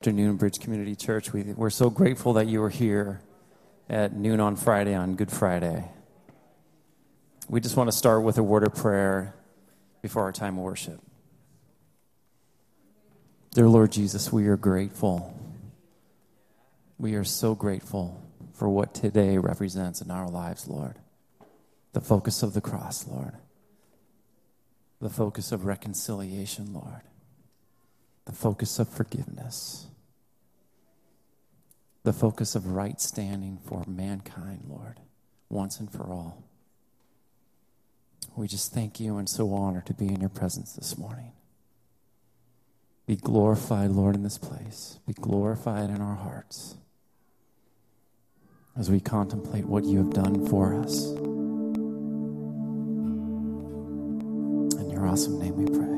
afternoon, Bridge Community Church. We, we're so grateful that you are here at noon on Friday, on Good Friday. We just want to start with a word of prayer before our time of worship. Dear Lord Jesus, we are grateful. We are so grateful for what today represents in our lives, Lord. The focus of the cross, Lord. The focus of reconciliation, Lord. The focus of forgiveness the focus of right standing for mankind, Lord, once and for all. We just thank you and so honored to be in your presence this morning. Be glorified, Lord, in this place. Be glorified in our hearts as we contemplate what you have done for us. In your awesome name we pray.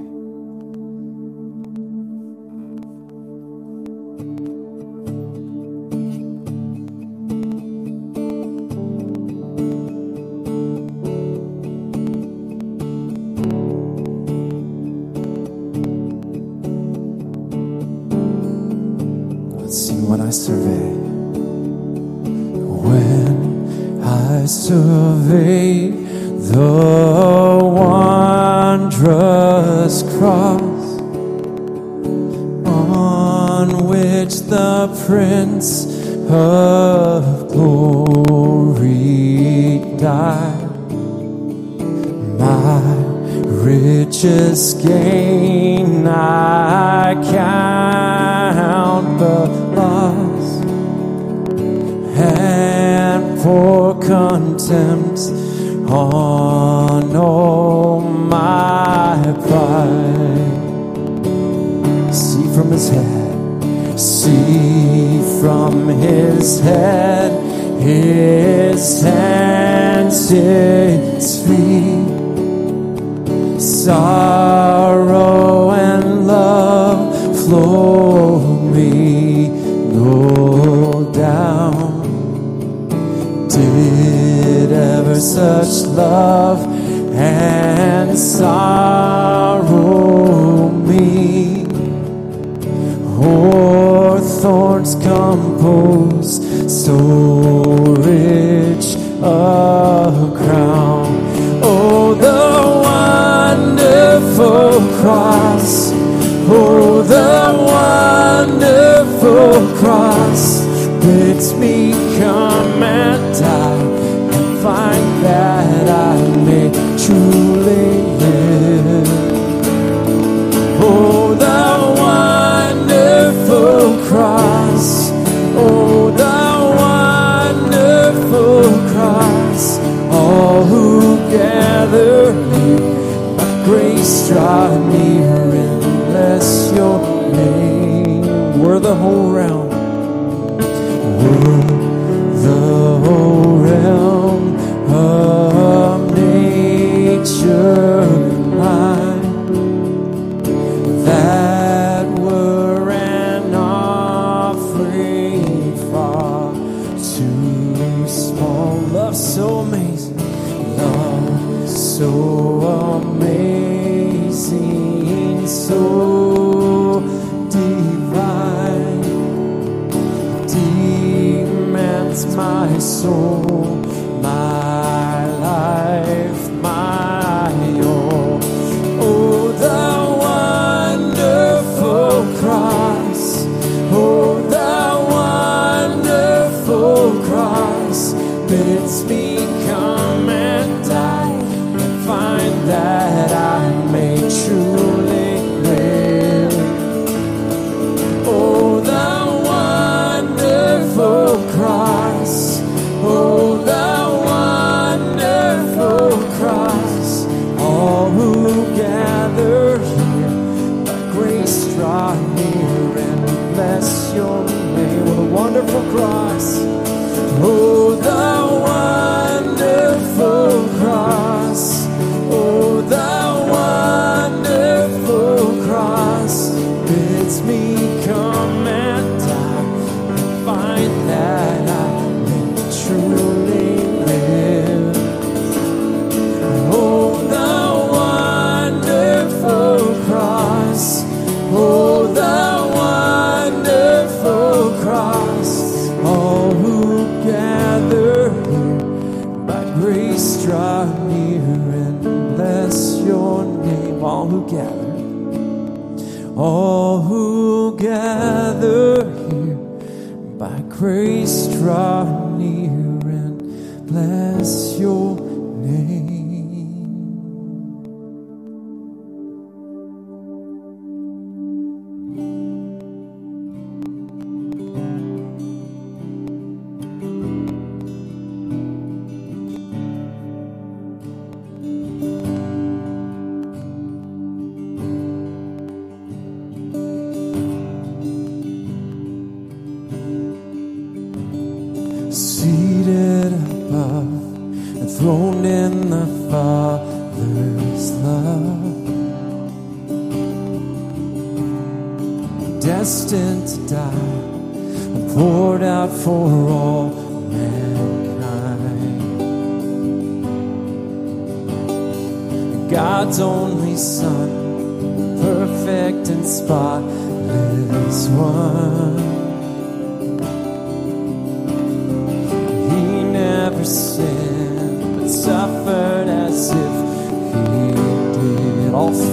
Oh, the wonder.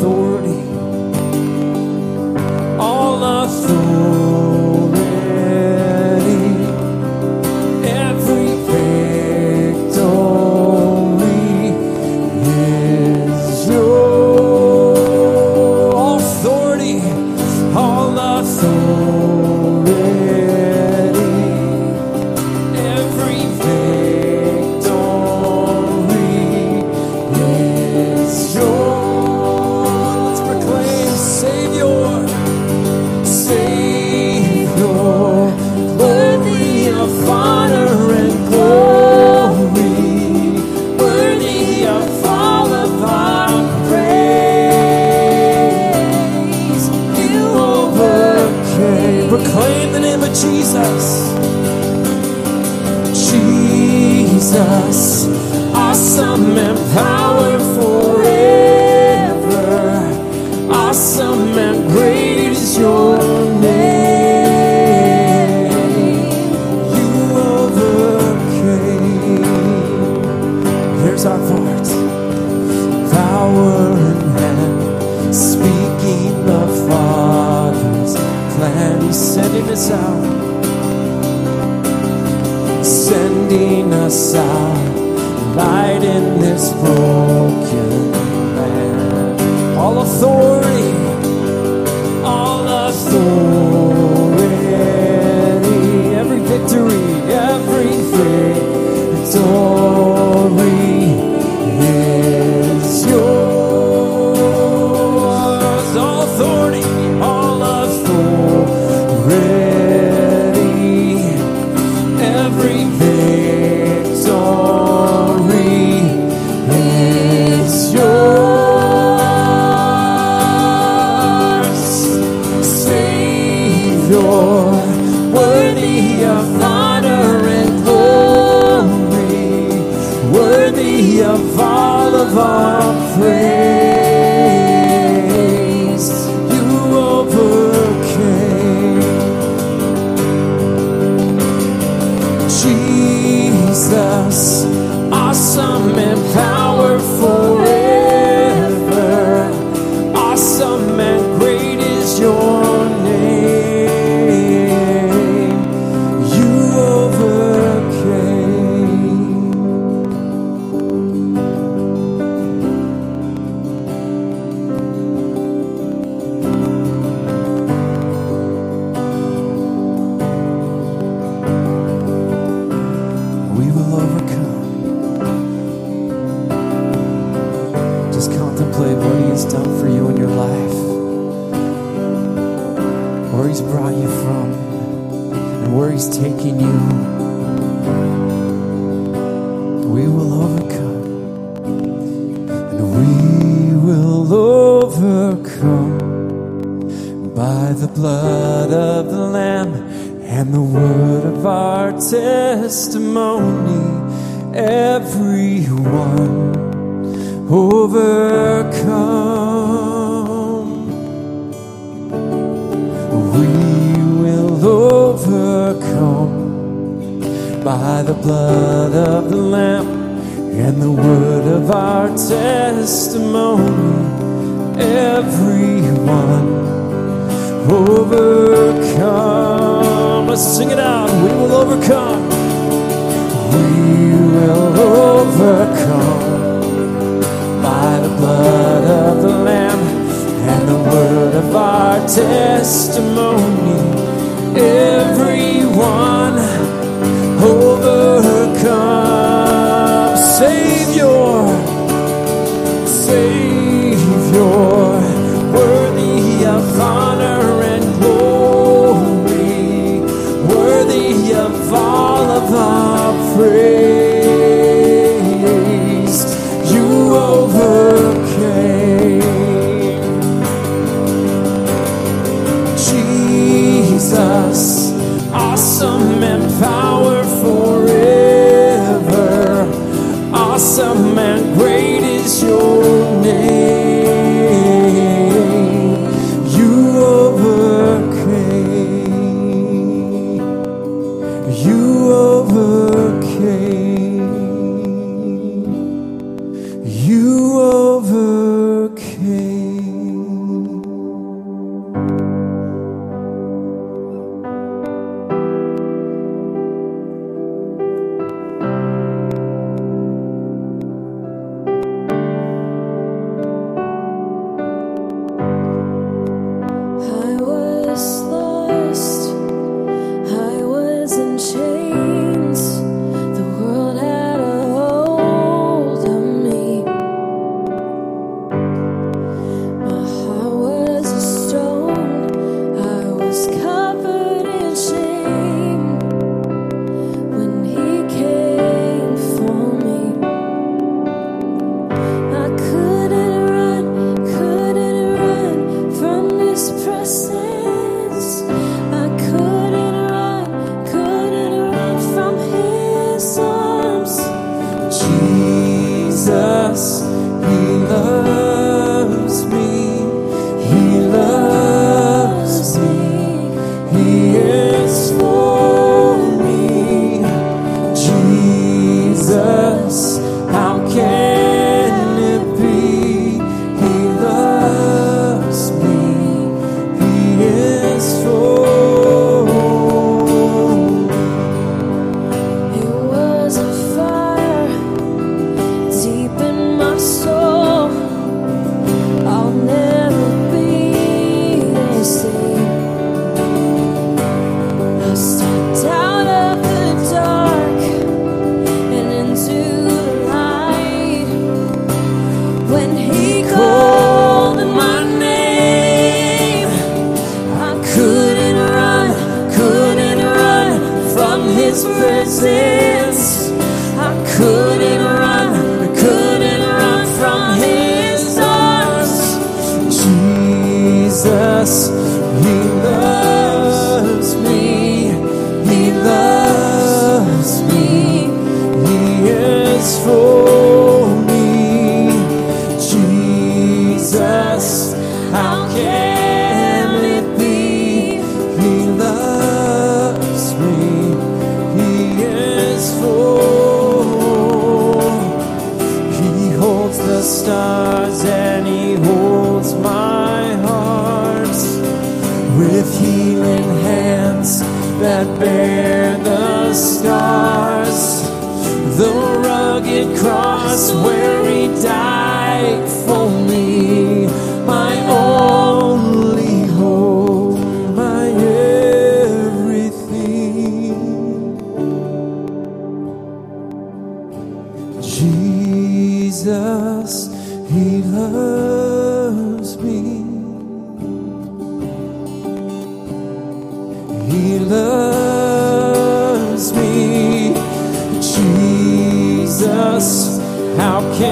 Did. Word of our testimony. Everyone overcome.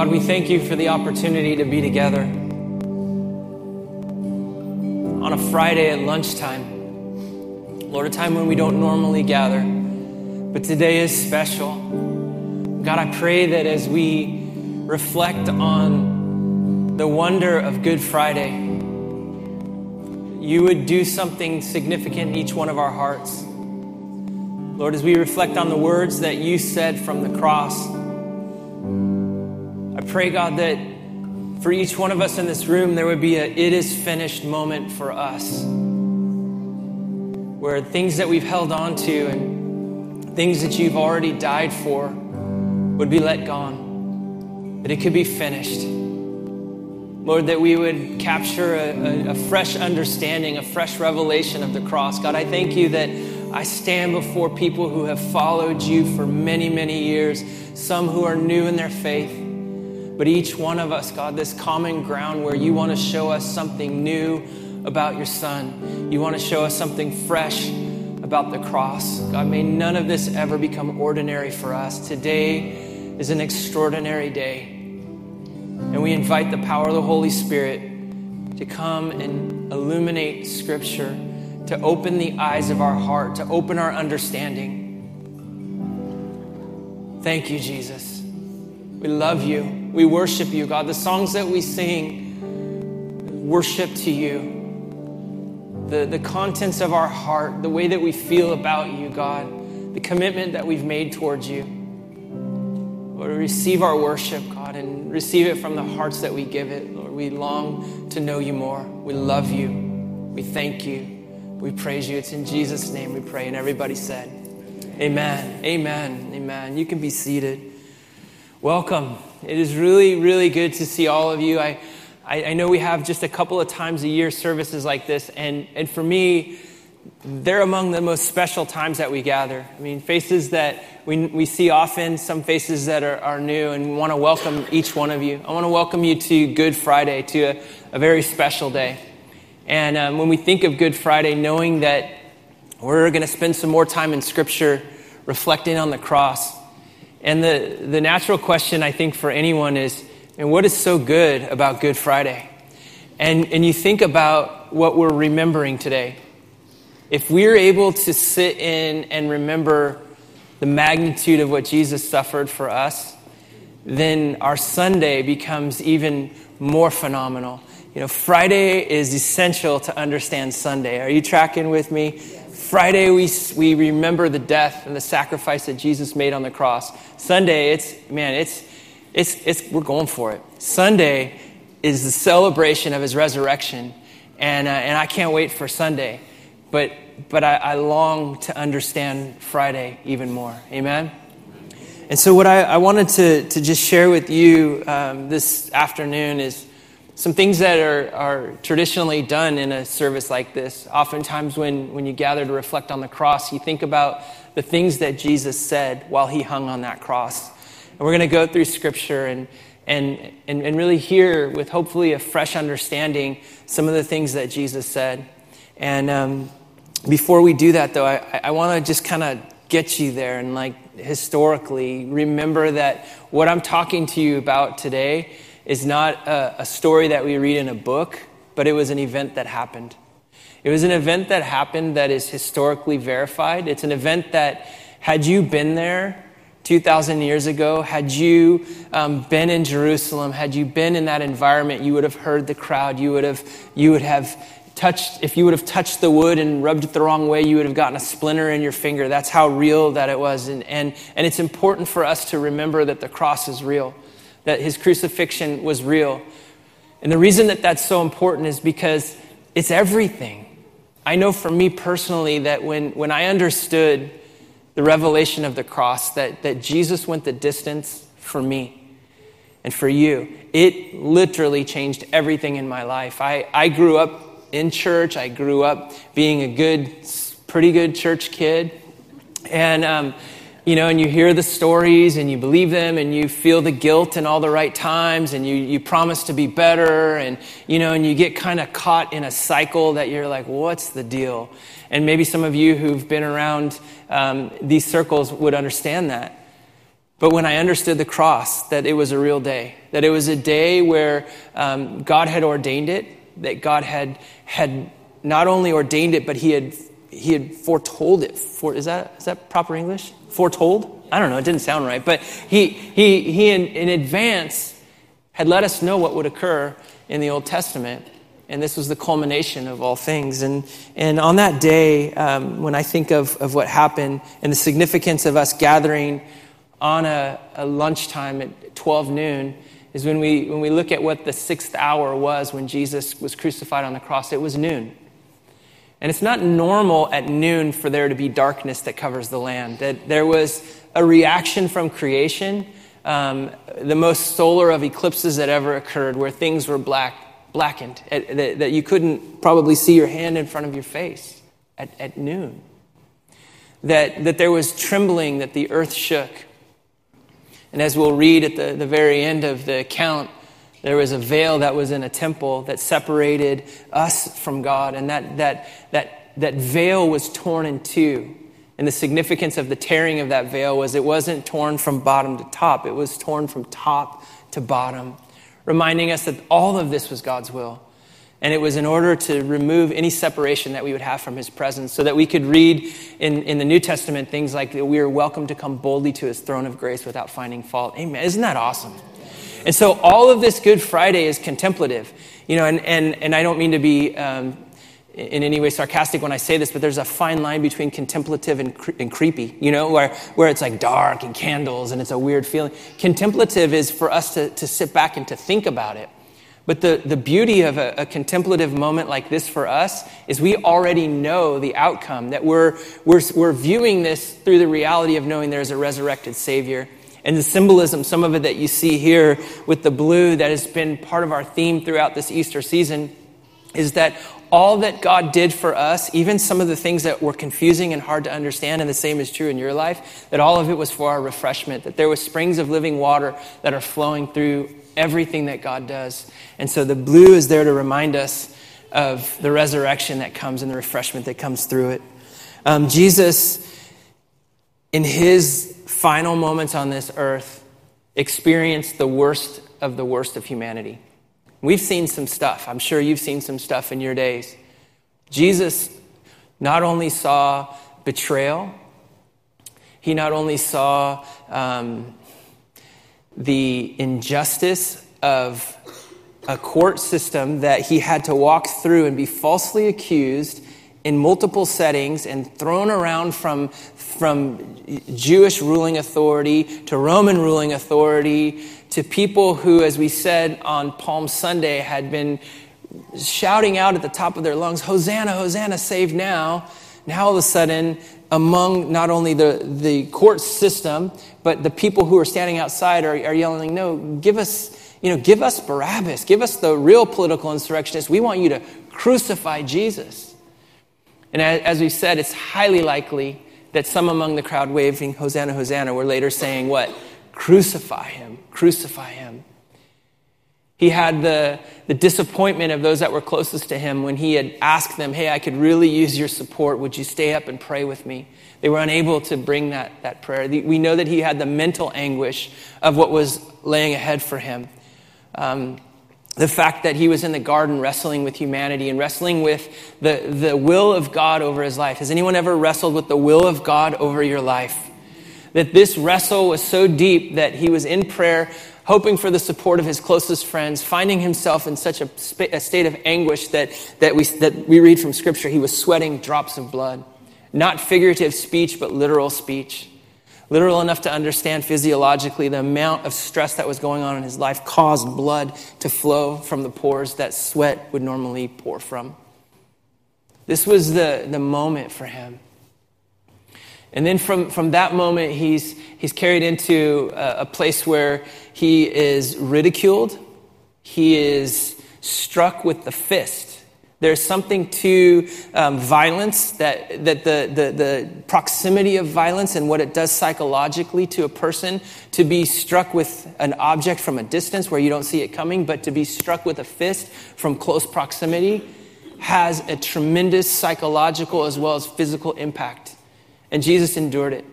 God, we thank you for the opportunity to be together on a Friday at lunchtime. Lord, a time when we don't normally gather, but today is special. God, I pray that as we reflect on the wonder of Good Friday, you would do something significant in each one of our hearts. Lord, as we reflect on the words that you said from the cross, I pray, God, that for each one of us in this room, there would be a it is finished moment for us. Where things that we've held on to and things that you've already died for would be let gone, that it could be finished. Lord, that we would capture a, a, a fresh understanding, a fresh revelation of the cross. God, I thank you that I stand before people who have followed you for many, many years, some who are new in their faith. But each one of us, God, this common ground where you want to show us something new about your Son. You want to show us something fresh about the cross. God, may none of this ever become ordinary for us. Today is an extraordinary day. And we invite the power of the Holy Spirit to come and illuminate Scripture to open the eyes of our heart, to open our understanding. Thank you, Jesus. We love you. We worship you, God. The songs that we sing, worship to you. The, the contents of our heart, the way that we feel about you, God, the commitment that we've made towards you. Lord, receive our worship, God, and receive it from the hearts that we give it. Lord, we long to know you more. We love you. We thank you. We praise you. It's in Jesus' name we pray. And everybody said, Amen. Amen. Amen. You can be seated. Welcome. It is really, really good to see all of you. I, I, I know we have just a couple of times a year services like this, and, and for me, they're among the most special times that we gather. I mean, faces that we, we see often, some faces that are, are new, and we want to welcome each one of you. I want to welcome you to Good Friday, to a, a very special day. And um, when we think of Good Friday, knowing that we're going to spend some more time in Scripture reflecting on the cross. And the, the natural question, I think, for anyone is and what is so good about Good Friday? And, and you think about what we're remembering today. If we're able to sit in and remember the magnitude of what Jesus suffered for us, then our Sunday becomes even more phenomenal. You know, Friday is essential to understand Sunday. Are you tracking with me? Friday, we, we remember the death and the sacrifice that Jesus made on the cross. Sunday, it's, man, it's, it's, it's, we're going for it. Sunday is the celebration of his resurrection. And, uh, and I can't wait for Sunday. But, but I, I long to understand Friday even more. Amen? And so, what I, I wanted to, to just share with you um, this afternoon is some things that are, are traditionally done in a service like this. Oftentimes, when, when you gather to reflect on the cross, you think about the things that Jesus said while he hung on that cross. And we're going to go through scripture and, and, and, and really hear, with hopefully a fresh understanding, some of the things that Jesus said. And um, before we do that, though, I, I want to just kind of get you there and, like, historically, remember that what I'm talking to you about today is not a, a story that we read in a book, but it was an event that happened. It was an event that happened that is historically verified. It's an event that, had you been there 2,000 years ago, had you um, been in Jerusalem, had you been in that environment, you would have heard the crowd. You would have, you would have touched, if you would have touched the wood and rubbed it the wrong way, you would have gotten a splinter in your finger. That's how real that it was. And, and, and it's important for us to remember that the cross is real that his crucifixion was real. And the reason that that's so important is because it's everything. I know for me personally that when, when I understood the revelation of the cross, that, that Jesus went the distance for me and for you, it literally changed everything in my life. I, I grew up in church, I grew up being a good, pretty good church kid. And, um, you know, and you hear the stories and you believe them and you feel the guilt in all the right times and you, you promise to be better and, you know, and you get kind of caught in a cycle that you're like, what's the deal? And maybe some of you who've been around um, these circles would understand that. But when I understood the cross, that it was a real day, that it was a day where um, God had ordained it, that God had, had not only ordained it, but He had, he had foretold it. For, is, that, is that proper English? Foretold? I don't know, it didn't sound right. But He, he, he in, in advance had let us know what would occur in the Old Testament. And this was the culmination of all things. And, and on that day, um, when I think of, of what happened and the significance of us gathering on a, a lunchtime at 12 noon is when we, when we look at what the sixth hour was when Jesus was crucified on the cross. It was noon. And it's not normal at noon for there to be darkness that covers the land. That there was a reaction from creation, um, the most solar of eclipses that ever occurred, where things were black, blackened, at, that, that, you couldn't probably see your hand in front of your face at, at noon. That, that there was trembling, that the earth shook. And as we'll read at the, the very end of the account, there was a veil that was in a temple that separated us from God, and that, that, that, that veil was torn in two. And the significance of the tearing of that veil was it wasn't torn from bottom to top, it was torn from top to bottom, reminding us that all of this was God's will. And it was in order to remove any separation that we would have from his presence, so that we could read in, in the New Testament things like we are welcome to come boldly to his throne of grace without finding fault. Amen. Isn't that awesome? And so all of this Good Friday is contemplative. You know, and, and, and I don't mean to be um, in any way sarcastic when I say this, but there's a fine line between contemplative and, cre- and, creepy, you know, where, where it's like dark and candles and it's a weird feeling. Contemplative is for us to, to sit back and to think about it. But the, the beauty of a, a, contemplative moment like this for us is we already know the outcome, that we're, we're, we're viewing this through the reality of knowing there's a resurrected Savior. And the symbolism, some of it that you see here with the blue that has been part of our theme throughout this Easter season, is that all that God did for us, even some of the things that were confusing and hard to understand, and the same is true in your life, that all of it was for our refreshment, that there were springs of living water that are flowing through everything that God does. And so the blue is there to remind us of the resurrection that comes and the refreshment that comes through it. Um, Jesus, in his final moments on this earth, experienced the worst of the worst of humanity. We've seen some stuff. I'm sure you've seen some stuff in your days. Jesus not only saw betrayal, he not only saw um, the injustice of a court system that he had to walk through and be falsely accused in multiple settings and thrown around from, from Jewish ruling authority to Roman ruling authority to people who, as we said on Palm Sunday, had been shouting out at the top of their lungs, Hosanna, Hosanna, save now. Now all of a sudden, among not only the, the court system, but the people who are standing outside are, are yelling, No, give us, you know, give us Barabbas, give us the real political insurrectionists. We want you to crucify Jesus. And as we said, it's highly likely that some among the crowd waving Hosanna, Hosanna were later saying, What? Crucify him, crucify him. He had the, the disappointment of those that were closest to him when he had asked them, Hey, I could really use your support. Would you stay up and pray with me? They were unable to bring that, that prayer. We know that he had the mental anguish of what was laying ahead for him. Um, the fact that he was in the garden wrestling with humanity and wrestling with the, the will of God over his life. Has anyone ever wrestled with the will of God over your life? That this wrestle was so deep that he was in prayer hoping for the support of his closest friends, finding himself in such a, a, state of anguish that, that, we, that we read from Scripture, he was sweating drops of blood. Not figurative speech, but literal speech. Literal enough to understand physiologically the amount of stress that was going on in his life caused blood to flow from the pores that sweat would normally pour from. This was the, the moment for him. And then from, from that moment, he's, he's carried into a, a place where he is ridiculed, he is struck with the fist. There's something to um, violence that, that the, the, the proximity of violence and what it does psychologically to a person to be struck with an object from a distance where you don't see it coming, but to be struck with a fist from close proximity has a tremendous psychological as well as physical impact. And Jesus endured it.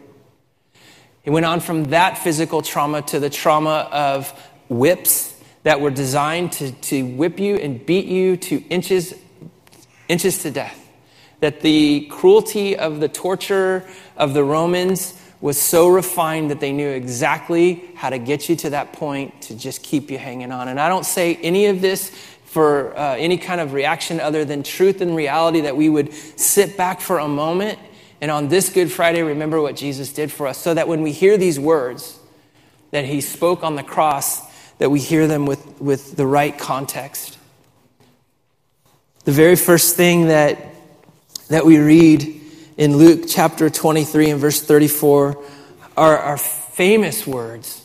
He went on from that physical trauma to the trauma of whips that were designed to, to whip you and beat you to inches, inches to death. That the cruelty of the torture of the Romans was so refined that they knew exactly how to get you to that point to just keep you hanging on. And I don't say any of this for uh, any kind of reaction other than truth and reality that we would sit back for a moment and on this Good Friday remember what Jesus did for us so that when we hear these words that he spoke on the cross, that we hear them with, with the right context. The very first thing that, that we read in Luke chapter 23 and verse 34 are our famous words.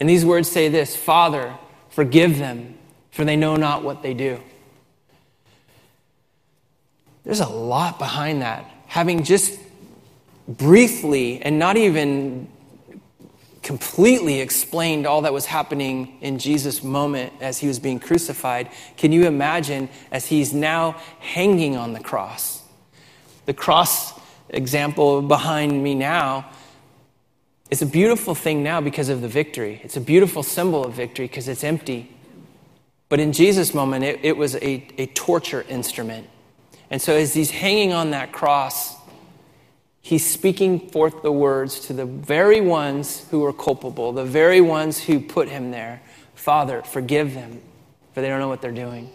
And these words say this Father, forgive them, for they know not what they do. There's a lot behind that. Having just briefly and not even completely explained all that was happening in Jesus' moment as he was being crucified, can you imagine as he's now hanging on the cross? The cross example behind me now is a beautiful thing now because of the victory. It's a beautiful symbol of victory because it's empty. But in Jesus' moment, it, it was a, a torture instrument. And so as he's hanging on that cross, he's speaking forth the words to the very ones who were culpable, the very ones who put him there Father, forgive them, for they don't know what they're doing.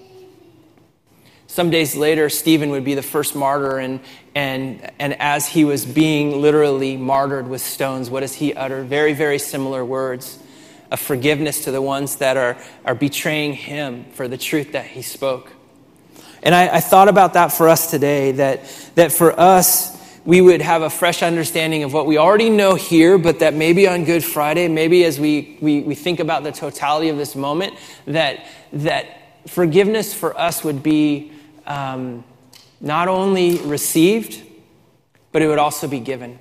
Some days later, Stephen would be the first martyr, and, and, and as he was being literally martyred with stones, what does he utter? Very, very similar words of forgiveness to the ones that are, are betraying him for the truth that he spoke. And I, I thought about that for us today, that, that for us, we would have a fresh understanding of what we already know here, but that maybe on Good Friday, maybe as we, we, we think about the totality of this moment, that, that forgiveness for us would be um, not only received, but it would also be given.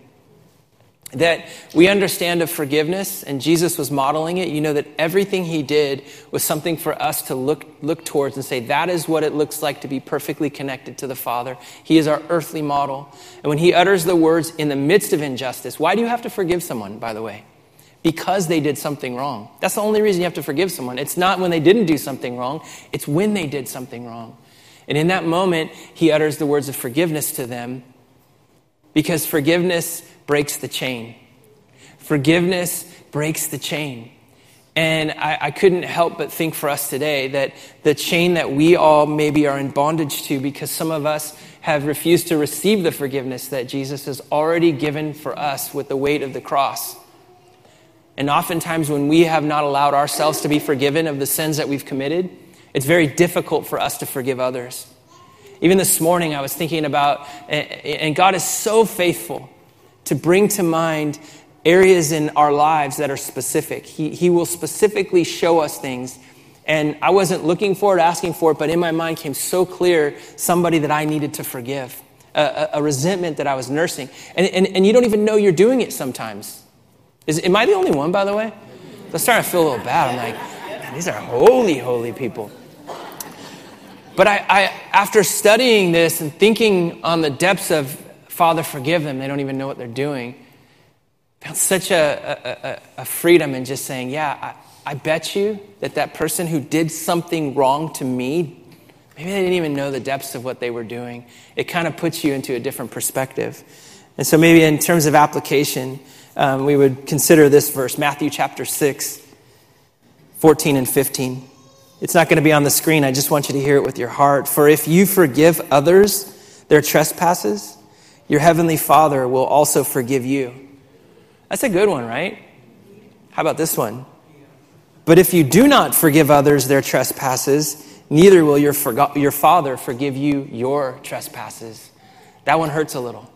That we understand of forgiveness, and Jesus was modeling it. You know that everything he did was something for us to look, look towards and say, that is what it looks like to be perfectly connected to the Father. He is our earthly model. And when he utters the words in the midst of injustice, why do you have to forgive someone, by the way? Because they did something wrong. That's the only reason you have to forgive someone. It's not when they didn't do something wrong, it's when they did something wrong. And in that moment, he utters the words of forgiveness to them because forgiveness breaks the chain. Forgiveness breaks the chain. And I, I, couldn't help but think for us today that the chain that we all maybe are in bondage to because some of us have refused to receive the forgiveness that Jesus has already given for us with the weight of the cross. And oftentimes, when we have not allowed ourselves to be forgiven of the sins that we've committed, it's very difficult for us to forgive others. Even this morning, I was thinking about, and God is so faithful to bring to mind areas in our lives that are specific. He, he will specifically show us things. And I wasn't looking for it, asking for it, but in my mind came so clear somebody that I needed to forgive, a, a, a resentment that I was nursing. And, and, and you don't even know you're doing it sometimes. Is, am I the only one, by the way? I'm starting to feel a little bad. I'm like, these are holy, holy people. But I, I, after studying this and thinking on the depths of Father, forgive them, they don't even know what they're doing, felt such a, a, a freedom in just saying, yeah, I, I bet you that that person who did something wrong to me, maybe they didn't even know the depths of what they were doing. It kind of puts you into a different perspective. And so maybe in terms of application, um, we would consider this verse, Matthew chapter 6, 14 and 15. It's not going to be on the screen. I just want you to hear it with your heart. For if you forgive others their trespasses, your heavenly Father will also forgive you. That's a good one, right? How about this one? But if you do not forgive others their trespasses, neither will your, your Father forgive you your trespasses. That one hurts a little.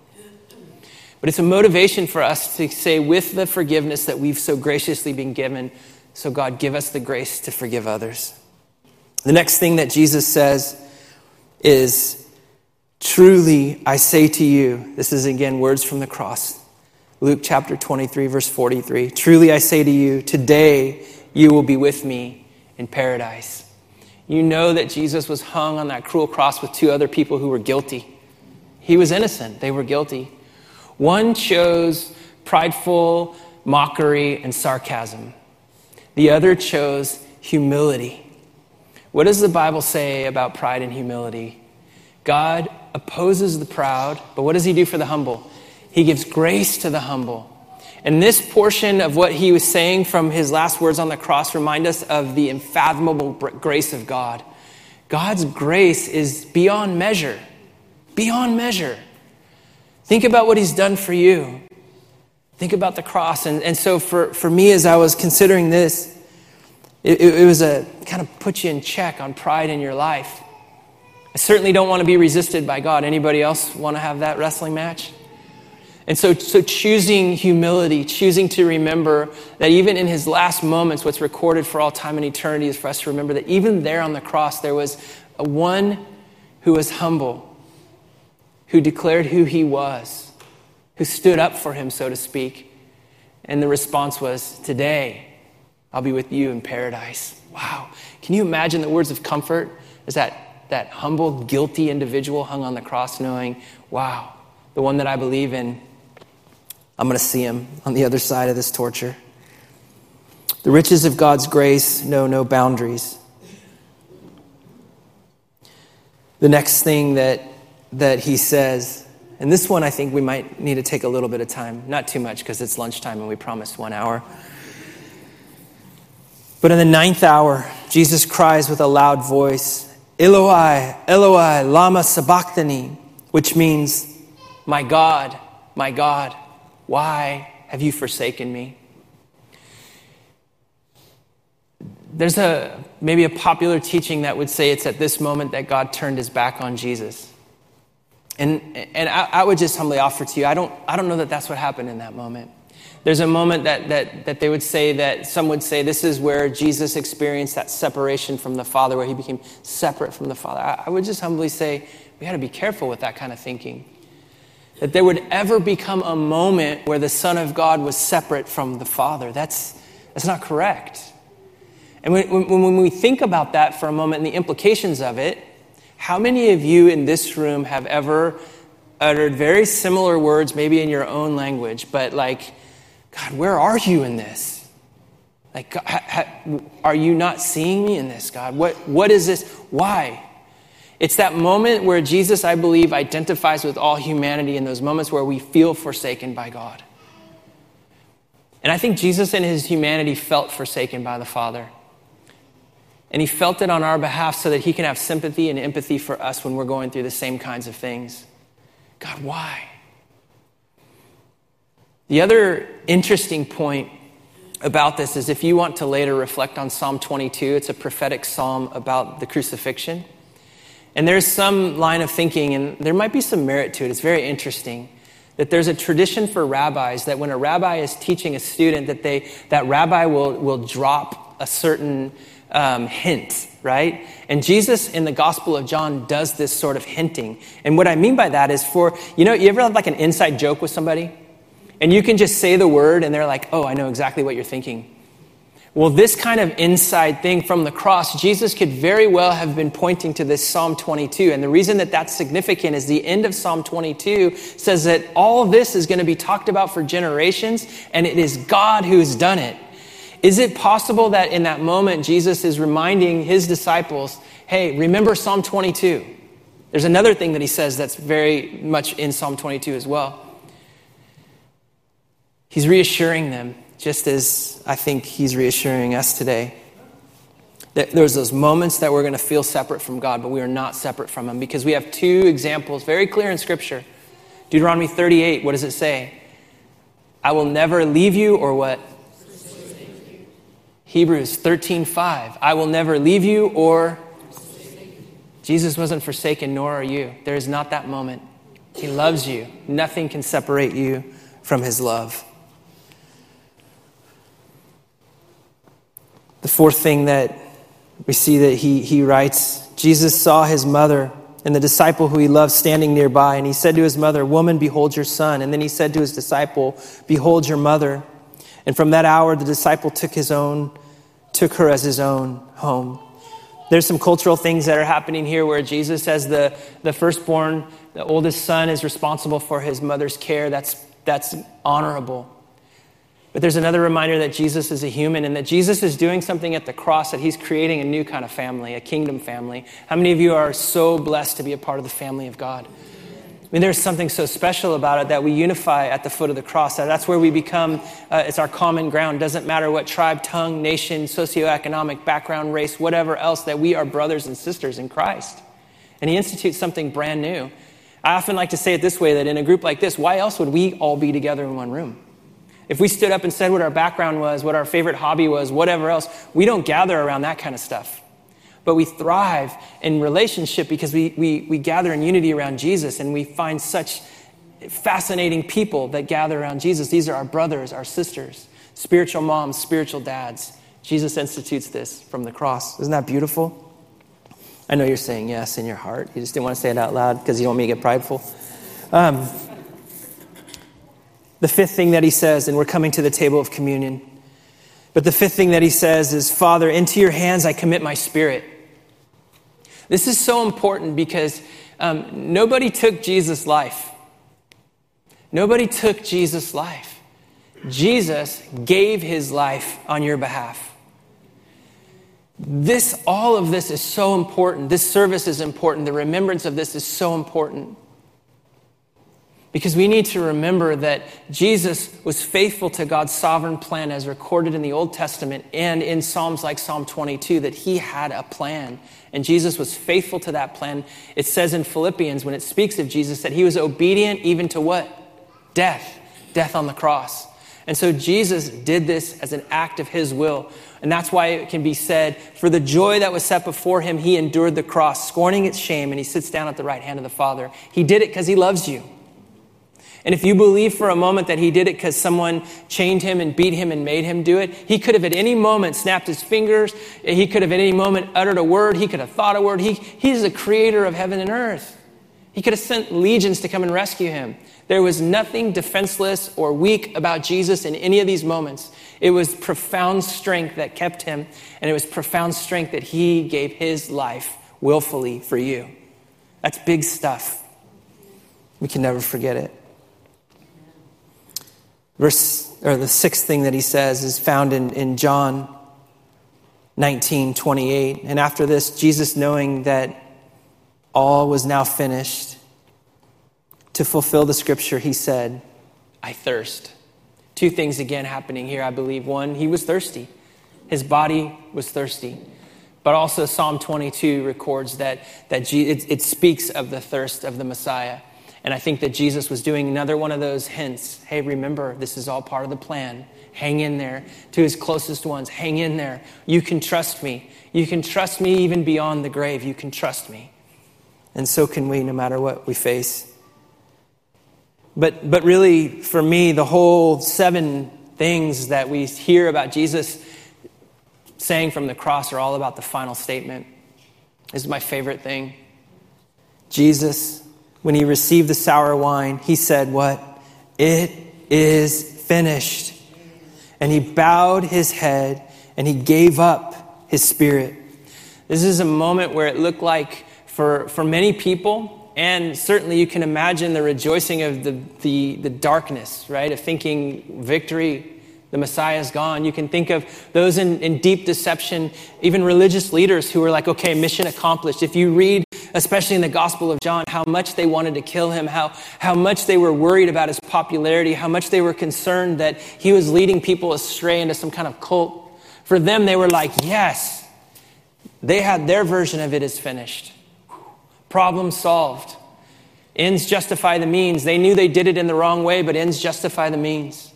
But it's a motivation for us to say, with the forgiveness that we've so graciously been given, so God, give us the grace to forgive others. The next thing that Jesus says is, Truly I say to you, this is again words from the cross. Luke chapter 23, verse 43. Truly I say to you, today you will be with me in paradise. You know that Jesus was hung on that cruel cross with two other people who were guilty. He was innocent, they were guilty. One chose prideful, mockery, and sarcasm. The other chose humility. What does the Bible say about pride and humility? God opposes the proud, but what does he do for the humble? He gives grace to the humble. And this portion of what he was saying from his last words on the cross remind us of the unfathomable grace of God. God's grace is beyond measure. Beyond measure. Think about what he's done for you. Think about the cross. And, and so for, for me, as I was considering this, it, it was a kind of put you in check on pride in your life. I certainly don't want to be resisted by God. Anybody else want to have that wrestling match? And so, so choosing humility, choosing to remember that even in his last moments, what's recorded for all time and eternity is for us to remember that even there on the cross, there was a one who was humble, who declared who he was, who stood up for him, so to speak. And the response was, Today, I'll be with you in paradise. Wow. Can you imagine the words of comfort Is that, that humble, guilty individual hung on the cross, knowing, wow, the one that I believe in I'm going to see him on the other side of this torture. The riches of God's grace know no boundaries. The next thing that, that he says, and this one I think we might need to take a little bit of time, not too much because it's lunchtime and we promised one hour. But in the ninth hour, Jesus cries with a loud voice, Eloi, Eloi, lama sabachthani, which means, My God, my God, why have you forsaken me? There's a maybe a popular teaching that would say it's at this moment that God turned his back on Jesus. And, and I, I would just humbly offer to you, I don't, I don't know that that's what happened in that moment. There's a moment that, that, that they would say that some would say this is where Jesus experienced that separation from the Father, where he became separate from the Father. I, I would just humbly say we got to be careful with that kind of thinking that there would ever become a moment where the Son of God was separate from the Father. That's, that's not correct. And when, when, when we think about that for a moment and the implications of it, how many of you in this room have ever uttered very similar words, maybe in your own language, but like, God, where are you in this? Like, are you not seeing me in this, God? What, what is this? Why? It's that moment where Jesus, I believe, identifies with all humanity in those moments where we feel forsaken by God. And I think Jesus in his humanity felt forsaken by the Father. And he felt it on our behalf so that he can have sympathy and empathy for us when we're going through the same kinds of things. God, why? The other interesting point about this is if you want to later reflect on Psalm 22, it's a prophetic psalm about the crucifixion. And there's some line of thinking, and there might be some merit to it. It's very interesting that there's a tradition for rabbis that when a rabbi is teaching a student, that they that rabbi will will drop a certain um, hint, right? And Jesus in the Gospel of John does this sort of hinting. And what I mean by that is for you know, you ever have like an inside joke with somebody, and you can just say the word, and they're like, "Oh, I know exactly what you're thinking." Well, this kind of inside thing from the cross, Jesus could very well have been pointing to this Psalm 22. And the reason that that's significant is the end of Psalm 22 says that all this is going to be talked about for generations, and it is God who's done it. Is it possible that in that moment, Jesus is reminding his disciples, hey, remember Psalm 22? There's another thing that he says that's very much in Psalm 22 as well. He's reassuring them just as I think he's reassuring us today. There's those moments that we're going to feel separate from God, but we are not separate from Him because we have two examples very clear in Scripture. Deuteronomy 38, what does it say? I will never leave you or what? Hebrews 13:5. I will never leave you or Jesus wasn't forsaken nor are you. There is not that moment. He loves you. Nothing can separate you from his love. The fourth thing that we see that he, he writes Jesus saw his mother and the disciple who he loved standing nearby, and he said to his mother, Woman, behold your son. And then he said to his disciple, Behold your mother. And from that hour, the disciple took his own, took her as his own home. There's some cultural things that are happening here where Jesus, as the, the firstborn, the oldest son, is responsible for his mother's care. That's, that's honorable. But there's another reminder that Jesus is a human and that Jesus is doing something at the cross, that he's creating a new kind of family, a kingdom family. How many of you are so blessed to be a part of the family of God? I mean, there's something so special about it that we unify at the foot of the cross. That's where we become, uh, it's our common ground. Doesn't matter what tribe, tongue, nation, socioeconomic background, race, whatever else, that we are brothers and sisters in Christ. And he institutes something brand new. I often like to say it this way that in a group like this, why else would we all be together in one room? If we stood up and said what our background was, what our favorite hobby was, whatever else, we don't gather around that kind of stuff but we thrive in relationship because we, we, we gather in unity around Jesus and we find such fascinating people that gather around Jesus. These are our brothers, our sisters, spiritual moms, spiritual dads. Jesus institutes this from the cross. Isn't that beautiful? I know you're saying yes in your heart. You just didn't want to say it out loud because you don't want me to get prideful. Um, the fifth thing that he says, and we're coming to the table of communion. But the fifth thing that he says is, Father, into your hands I commit my spirit. This is so important because um, nobody took Jesus' life. Nobody took Jesus' life. Jesus gave his life on your behalf. This, all of this is so important. This service is important. The remembrance of this is so important. Because we need to remember that Jesus was faithful to God's sovereign plan as recorded in the Old Testament and in Psalms like Psalm 22, that he had a plan. And Jesus was faithful to that plan. It says in Philippians, when it speaks of Jesus, that he was obedient even to what? Death. Death on the cross. And so Jesus did this as an act of his will. And that's why it can be said, for the joy that was set before him, he endured the cross, scorning its shame, and he sits down at the right hand of the Father. He did it because he loves you. And if you believe for a moment that he did it because someone chained him and beat him and made him do it, he could have at any moment snapped his fingers. He could have at any moment uttered a word. He could have thought a word. He, he's the creator of heaven and earth. He could have sent legions to come and rescue him. There was nothing defenseless or weak about Jesus in any of these moments. It was profound strength that kept him, and it was profound strength that he gave his life willfully for you. That's big stuff. We can never forget it. Verse, or the sixth thing that he says is found in, in John 19, 28. And after this, Jesus, knowing that all was now finished, to fulfill the scripture, he said, I thirst. Two things again happening here, I believe. One, he was thirsty, his body was thirsty. But also, Psalm 22 records that, that it, it speaks of the thirst of the Messiah. And I think that Jesus was doing another one of those hints. Hey, remember, this is all part of the plan. Hang in there. To his closest ones, hang in there. You can trust me. You can trust me even beyond the grave. You can trust me. And so can we, no matter what we face. But, but really, for me, the whole seven things that we hear about Jesus saying from the cross are all about the final statement. This is my favorite thing. Jesus when he received the sour wine, he said, What? It is finished. And he bowed his head and he gave up his spirit. This is a moment where it looked like for, for many people, and certainly you can imagine the rejoicing of the, the, the darkness, right? Of thinking victory the Messiah is gone. You can think of those in, in deep deception, even religious leaders who were like, okay, mission accomplished. If you read, especially in the Gospel of John, how much they wanted to kill him, how, how much they were worried about his popularity, how much they were concerned that he was leading people astray into some kind of cult. For them, they were like, yes, they had their version of it is finished. Problem solved. Ends justify the means. They knew they did it in the wrong way, but ends justify the means.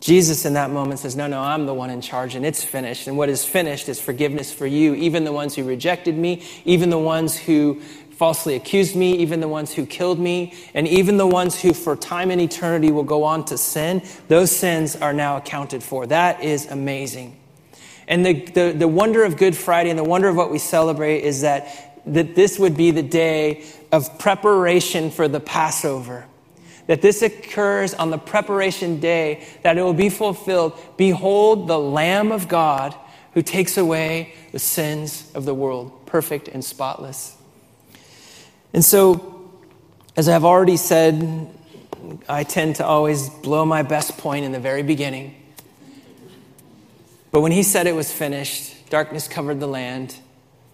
Jesus in that moment says, No, no, I'm the one in charge and it's finished. And what is finished is forgiveness for you, even the ones who rejected me, even the ones who falsely accused me, even the ones who killed me, and even the ones who for time and eternity will go on to sin. Those sins are now accounted for. That is amazing. And the, the, the wonder of Good Friday and the wonder of what we celebrate is that, that this would be the day of preparation for the Passover that this occurs on the preparation day, that it will be fulfilled. Behold, the Lamb of God who takes away the sins of the world, perfect and spotless. And so, as I've already said I tend to always blow my best point in the very beginning. But when he said it was finished, darkness covered the land,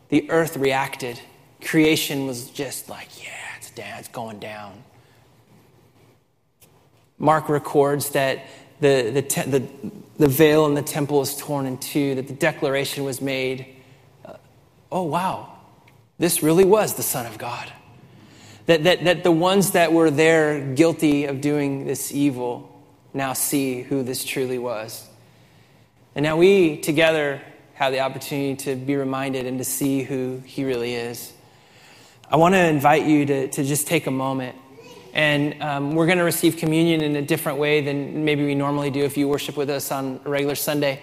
the earth reacted. Creation was just like, yeah, it's down, it's going down. Mark records that the, the, te- the, the veil in the temple is torn in two, that the declaration was made uh, oh, wow, this really was the Son of God. That, that, that the ones that were there guilty of doing this evil now see who this truly was. And now we together have the opportunity to be reminded and to see who he really is. I want to invite you to, to just take a moment. And um, we're going to receive communion in a different way than maybe we normally do if you worship with us on a regular Sunday.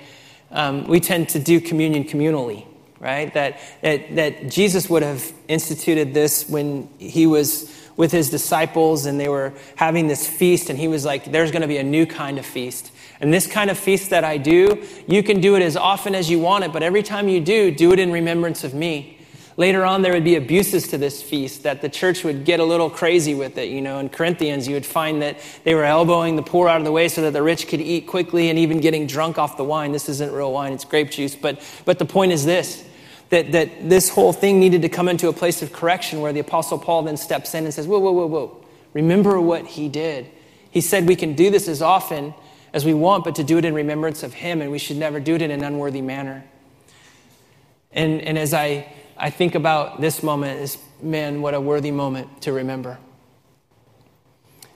Um, we tend to do communion communally right? That, that, that Jesus would have instituted this when he was with his disciples and they were having this feast, and he was like, There's going to be a new kind of feast. And this kind of feast that I do, you can do it as often as you want it, but every time you do, do it in remembrance of me. Later on, there would be abuses to this feast that the church would get a little crazy with it. You know, in Corinthians, you would find that they were elbowing the poor out of the way so that the rich could eat quickly and even getting drunk off the wine. This isn't real wine, it's grape juice. But, but the point is this that, that this whole thing needed to come into a place of correction where the Apostle Paul then steps in and says, Whoa, whoa, whoa, whoa. Remember what he did. He said we can do this as often as we want, but to do it in remembrance of him, and we should never do it in an unworthy manner. And, and as I, I think about this moment, as, man, what a worthy moment to remember.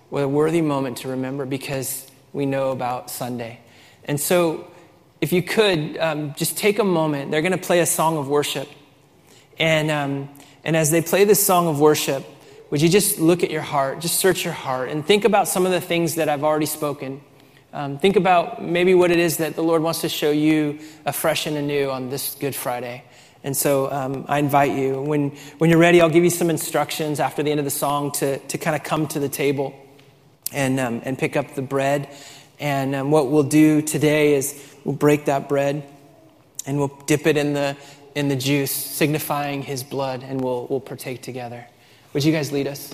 What a worthy moment to remember because we know about Sunday. And so if you could, um, just take a moment. They're going to play a song of worship. And, um, and as they play this song of worship, would you just look at your heart, just search your heart, and think about some of the things that I've already spoken. Um, think about maybe what it is that the Lord wants to show you afresh and anew on this Good Friday. And so um, I invite you, when, when you're ready, I'll give you some instructions after the end of the song to, to kind of come to the table and, um, and pick up the bread. And um, what we'll do today is We'll break that bread and we'll dip it in the, in the juice, signifying his blood, and we'll, we'll partake together. Would you guys lead us?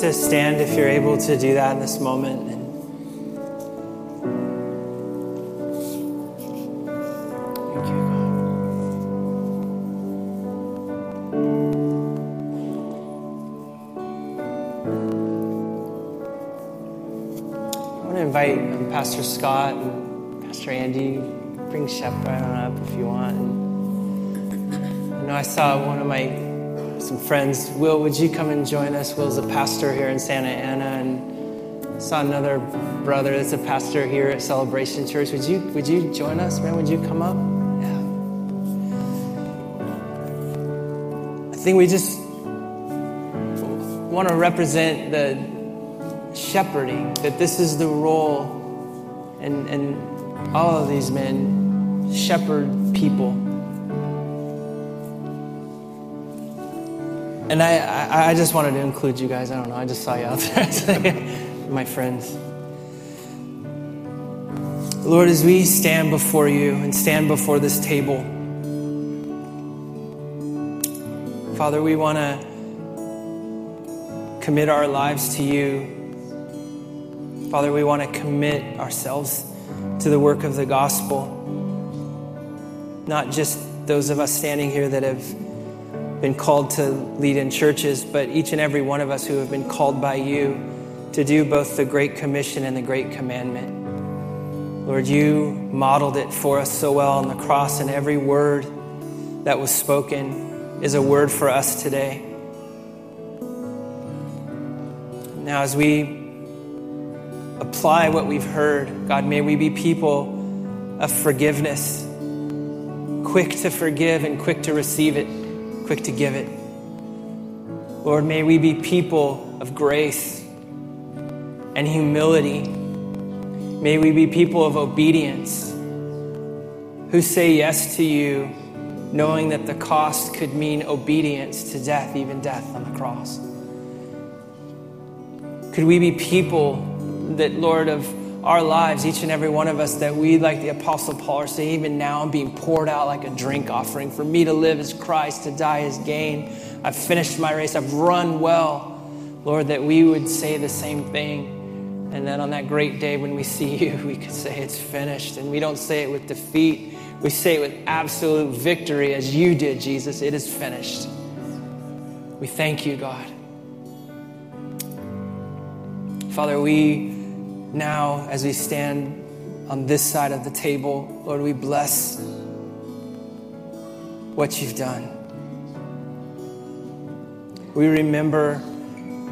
Just to stand if you're able to do that in this moment. And Thank you, God. I want to invite Pastor Scott and Pastor Andy. Bring Shep right on up if you want. And I know I saw one of my some friends. Will, would you come and join us? Will's a pastor here in Santa Ana, and saw another brother that's a pastor here at Celebration Church. Would you would you join us, man? Would you come up? Yeah. I think we just want to represent the shepherding, that this is the role, and, and all of these men shepherd people. And I, I, I just wanted to include you guys. I don't know, I just saw you out there, my friends. Lord, as we stand before you and stand before this table, Father, we want to commit our lives to you. Father, we want to commit ourselves to the work of the gospel. Not just those of us standing here that have been called to lead in churches, but each and every one of us who have been called by you to do both the Great Commission and the Great Commandment. Lord, you modeled it for us so well on the cross, and every word that was spoken is a word for us today. Now, as we apply what we've heard, God, may we be people of forgiveness, quick to forgive and quick to receive it, quick to give it. Lord, may we be people of grace and humility. May we be people of obedience who say yes to you, knowing that the cost could mean obedience to death, even death on the cross. Could we be people that, Lord, of our lives, each and every one of us, that we, like the Apostle Paul, are saying, even now I'm being poured out like a drink offering. For me to live is Christ, to die is gain. I've finished my race, I've run well. Lord, that we would say the same thing. And then on that great day when we see you, we could say it's finished. And we don't say it with defeat, we say it with absolute victory, as you did, Jesus. It is finished. We thank you, God. Father, we now, as we stand on this side of the table, Lord, we bless what you've done. We remember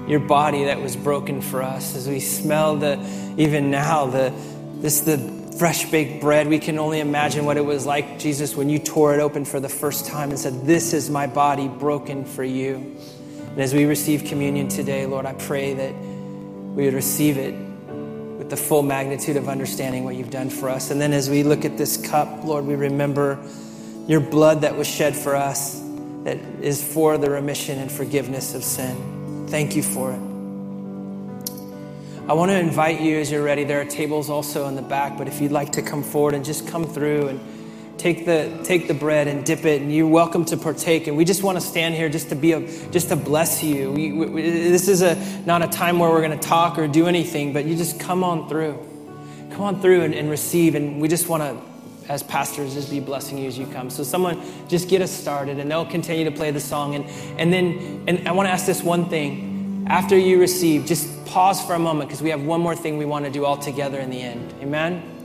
your body that was broken for us as we smell the, even now, the, this, the fresh baked bread. We can only imagine what it was like, Jesus, when you tore it open for the first time and said, This is my body broken for you. And as we receive communion today, Lord, I pray that we would receive it with the full magnitude of understanding what you've done for us. And then as we look at this cup, Lord, we remember your blood that was shed for us, that is for the remission and forgiveness of sin. Thank you for it. I want to invite you as you're ready. There are tables also in the back, but if you'd like to come forward and just come through and take the take the bread and dip it, and you're welcome to partake. And we just want to stand here just to be a just to bless you. We, we, this is a not a time where we're going to talk or do anything, but you just come on through, come on through and, and receive. And we just want to, as pastors, just be blessing you as you come. So someone just get us started, and they'll continue to play the song. And and then and I want to ask this one thing. After you receive, just pause for a moment because we have one more thing we want to do all together in the end. Amen.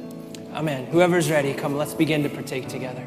Amen. Whoever's ready, come, let's begin to partake together.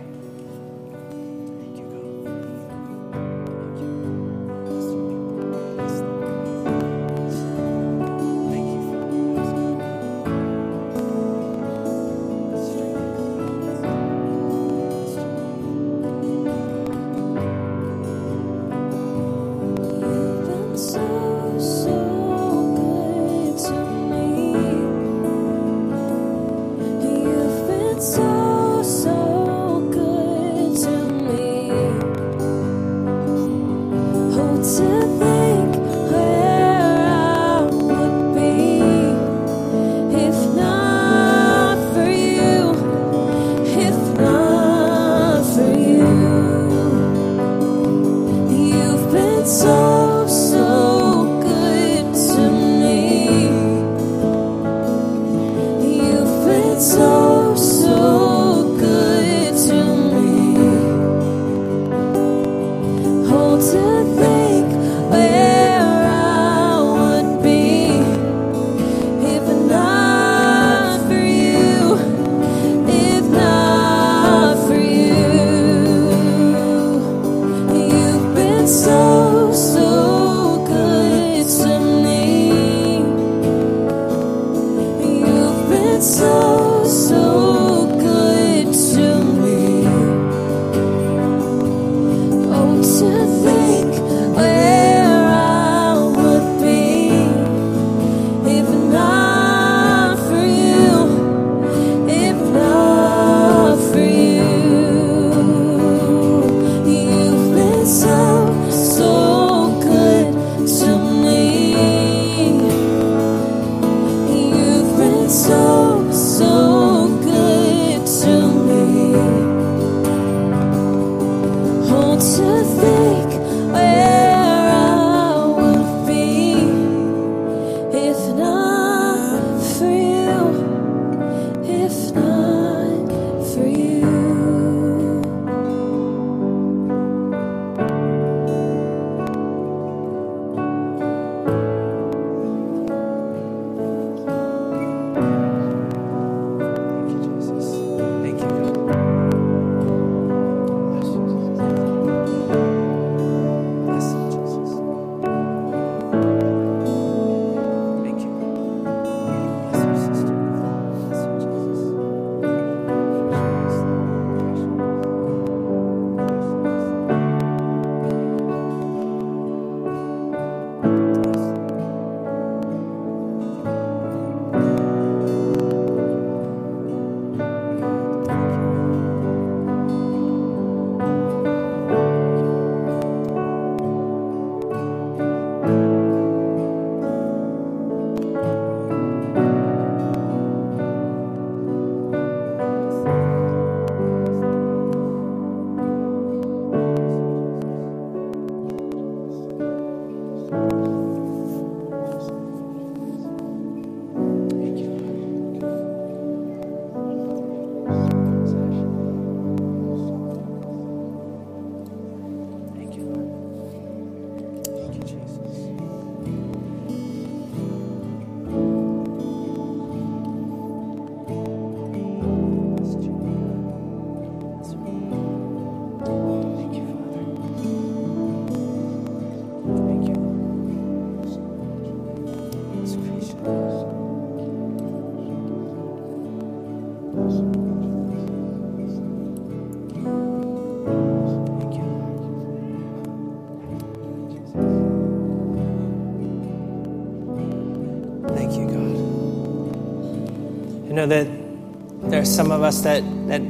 Know that there are some of us that, that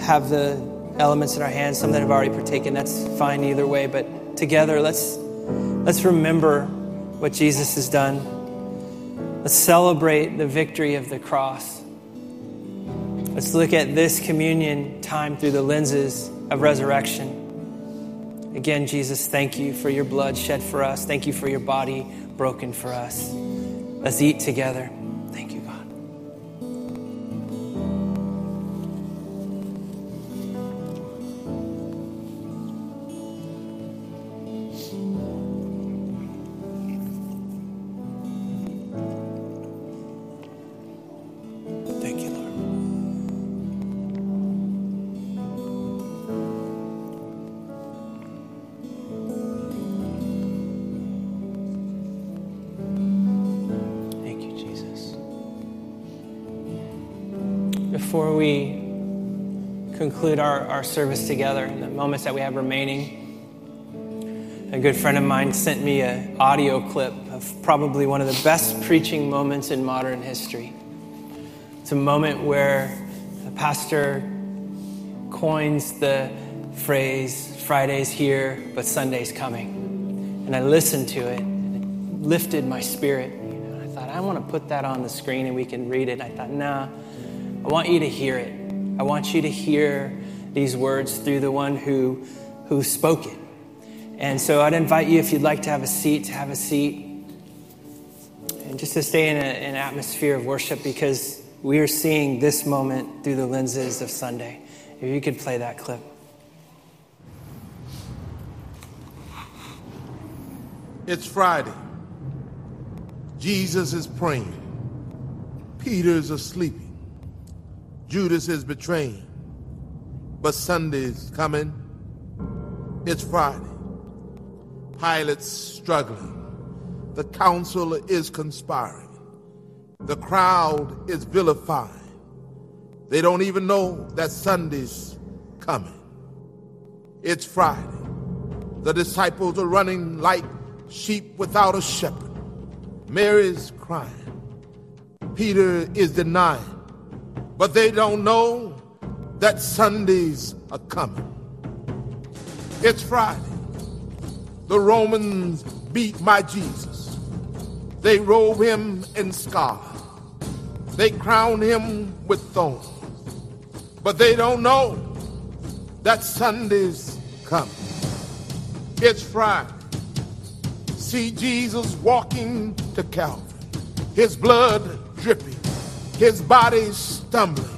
have the elements in our hands, some that have already partaken. That's fine either way. But together, let's let's remember what Jesus has done. Let's celebrate the victory of the cross. Let's look at this communion time through the lenses of resurrection. Again, Jesus, thank you for your blood shed for us. Thank you for your body broken for us. Let's eat together. Conclude our, our service together, in the moments that we have remaining, a good friend of mine sent me an audio clip of probably one of the best preaching moments in modern history. It's a moment where the pastor coins the phrase, Friday's here, but Sunday's coming. And I listened to it, and it lifted my spirit. You know, I thought, I want to put that on the screen and we can read it. I thought, nah, I want you to hear it. I want you to hear these words through the one who, who spoke it. And so I'd invite you, if you'd like to have a seat, to have a seat. And just to stay in a, an atmosphere of worship because we are seeing this moment through the lenses of Sunday. If you could play that clip. It's Friday. Jesus is praying. Peter's asleep. Judas is betraying. But Sunday's coming. It's Friday. Pilate's struggling. The council is conspiring. The crowd is vilifying. They don't even know that Sunday's coming. It's Friday. The disciples are running like sheep without a shepherd. Mary's crying. Peter is denying. But they don't know that Sundays are coming. It's Friday. The Romans beat my Jesus. They robe him in scarlet. They crown him with thorns. But they don't know that Sunday's coming. It's Friday. See Jesus walking to Calvary, his blood dripping, his body stumbling,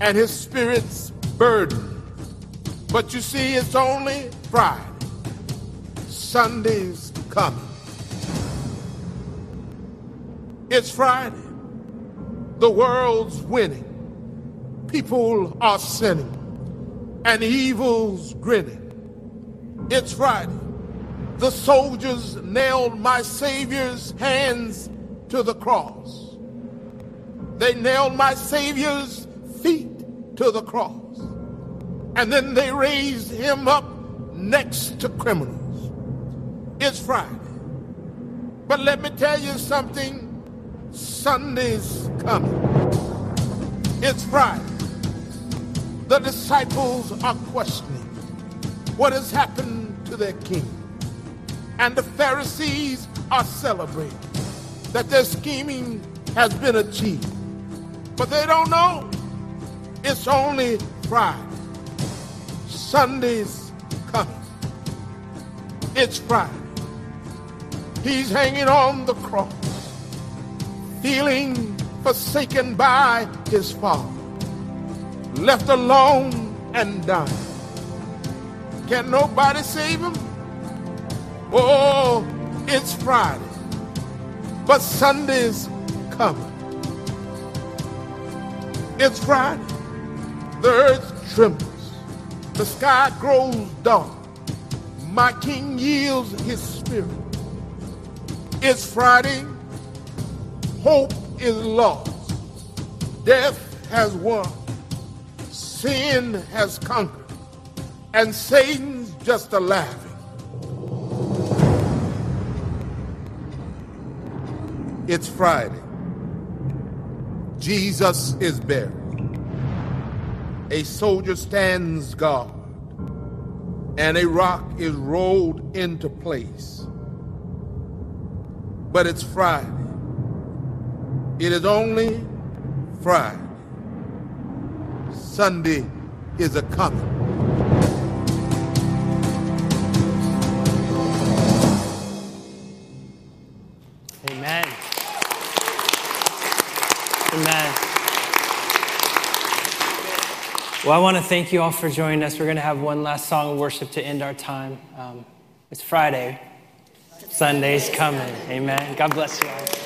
and his spirit's burdened. But you see, it's only Friday. Sunday's coming. It's Friday. The world's winning. People are sinning. And evil's grinning. It's Friday. The soldiers nailed my Savior's hands to the cross. They nailed my Savior's feet to the cross. And then they raised him up next to criminals. It's Friday. But let me tell you something Sunday's coming. It's Friday. The disciples are questioning what has happened to their king. And the Pharisees are celebrating that their scheming has been achieved. But they don't know it's only Friday. Sunday's coming. It's Friday. He's hanging on the cross, feeling forsaken by his father, left alone and dying. Can nobody save him? Oh, it's Friday, but Sunday's coming. It's Friday. The earth trembles, the sky grows dark. My king yields his spirit. It's Friday. Hope is lost. Death has won. Sin has conquered. And Satan's just a laughing. It's Friday. Jesus is buried. A soldier stands guard. And a rock is rolled into place but it's Friday. It is only Friday. Sunday is a coming. Well, I want to thank you all for joining us. We're going to have one last song of worship to end our time. Um, it's Friday. Sunday's coming. Amen. God bless you all.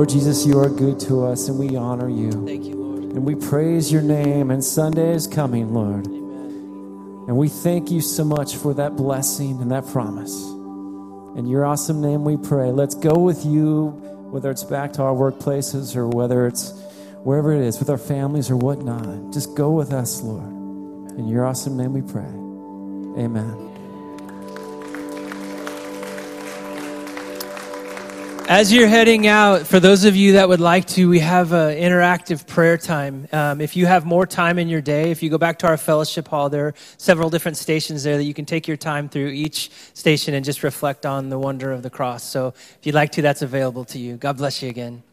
Lord Jesus, you are good to us and we honor you. Thank you, Lord. And we praise your name. And Sunday is coming, Lord. Amen. And we thank you so much for that blessing and that promise. In your awesome name we pray. Let's go with you, whether it's back to our workplaces or whether it's wherever it is, with our families or whatnot. Just go with us, Lord. In your awesome name we pray. Amen. As you're heading out, for those of you that would like to, we have an interactive prayer time. Um, if you have more time in your day, if you go back to our fellowship hall, there are several different stations there that you can take your time through each station and just reflect on the wonder of the cross. So if you'd like to, that's available to you. God bless you again.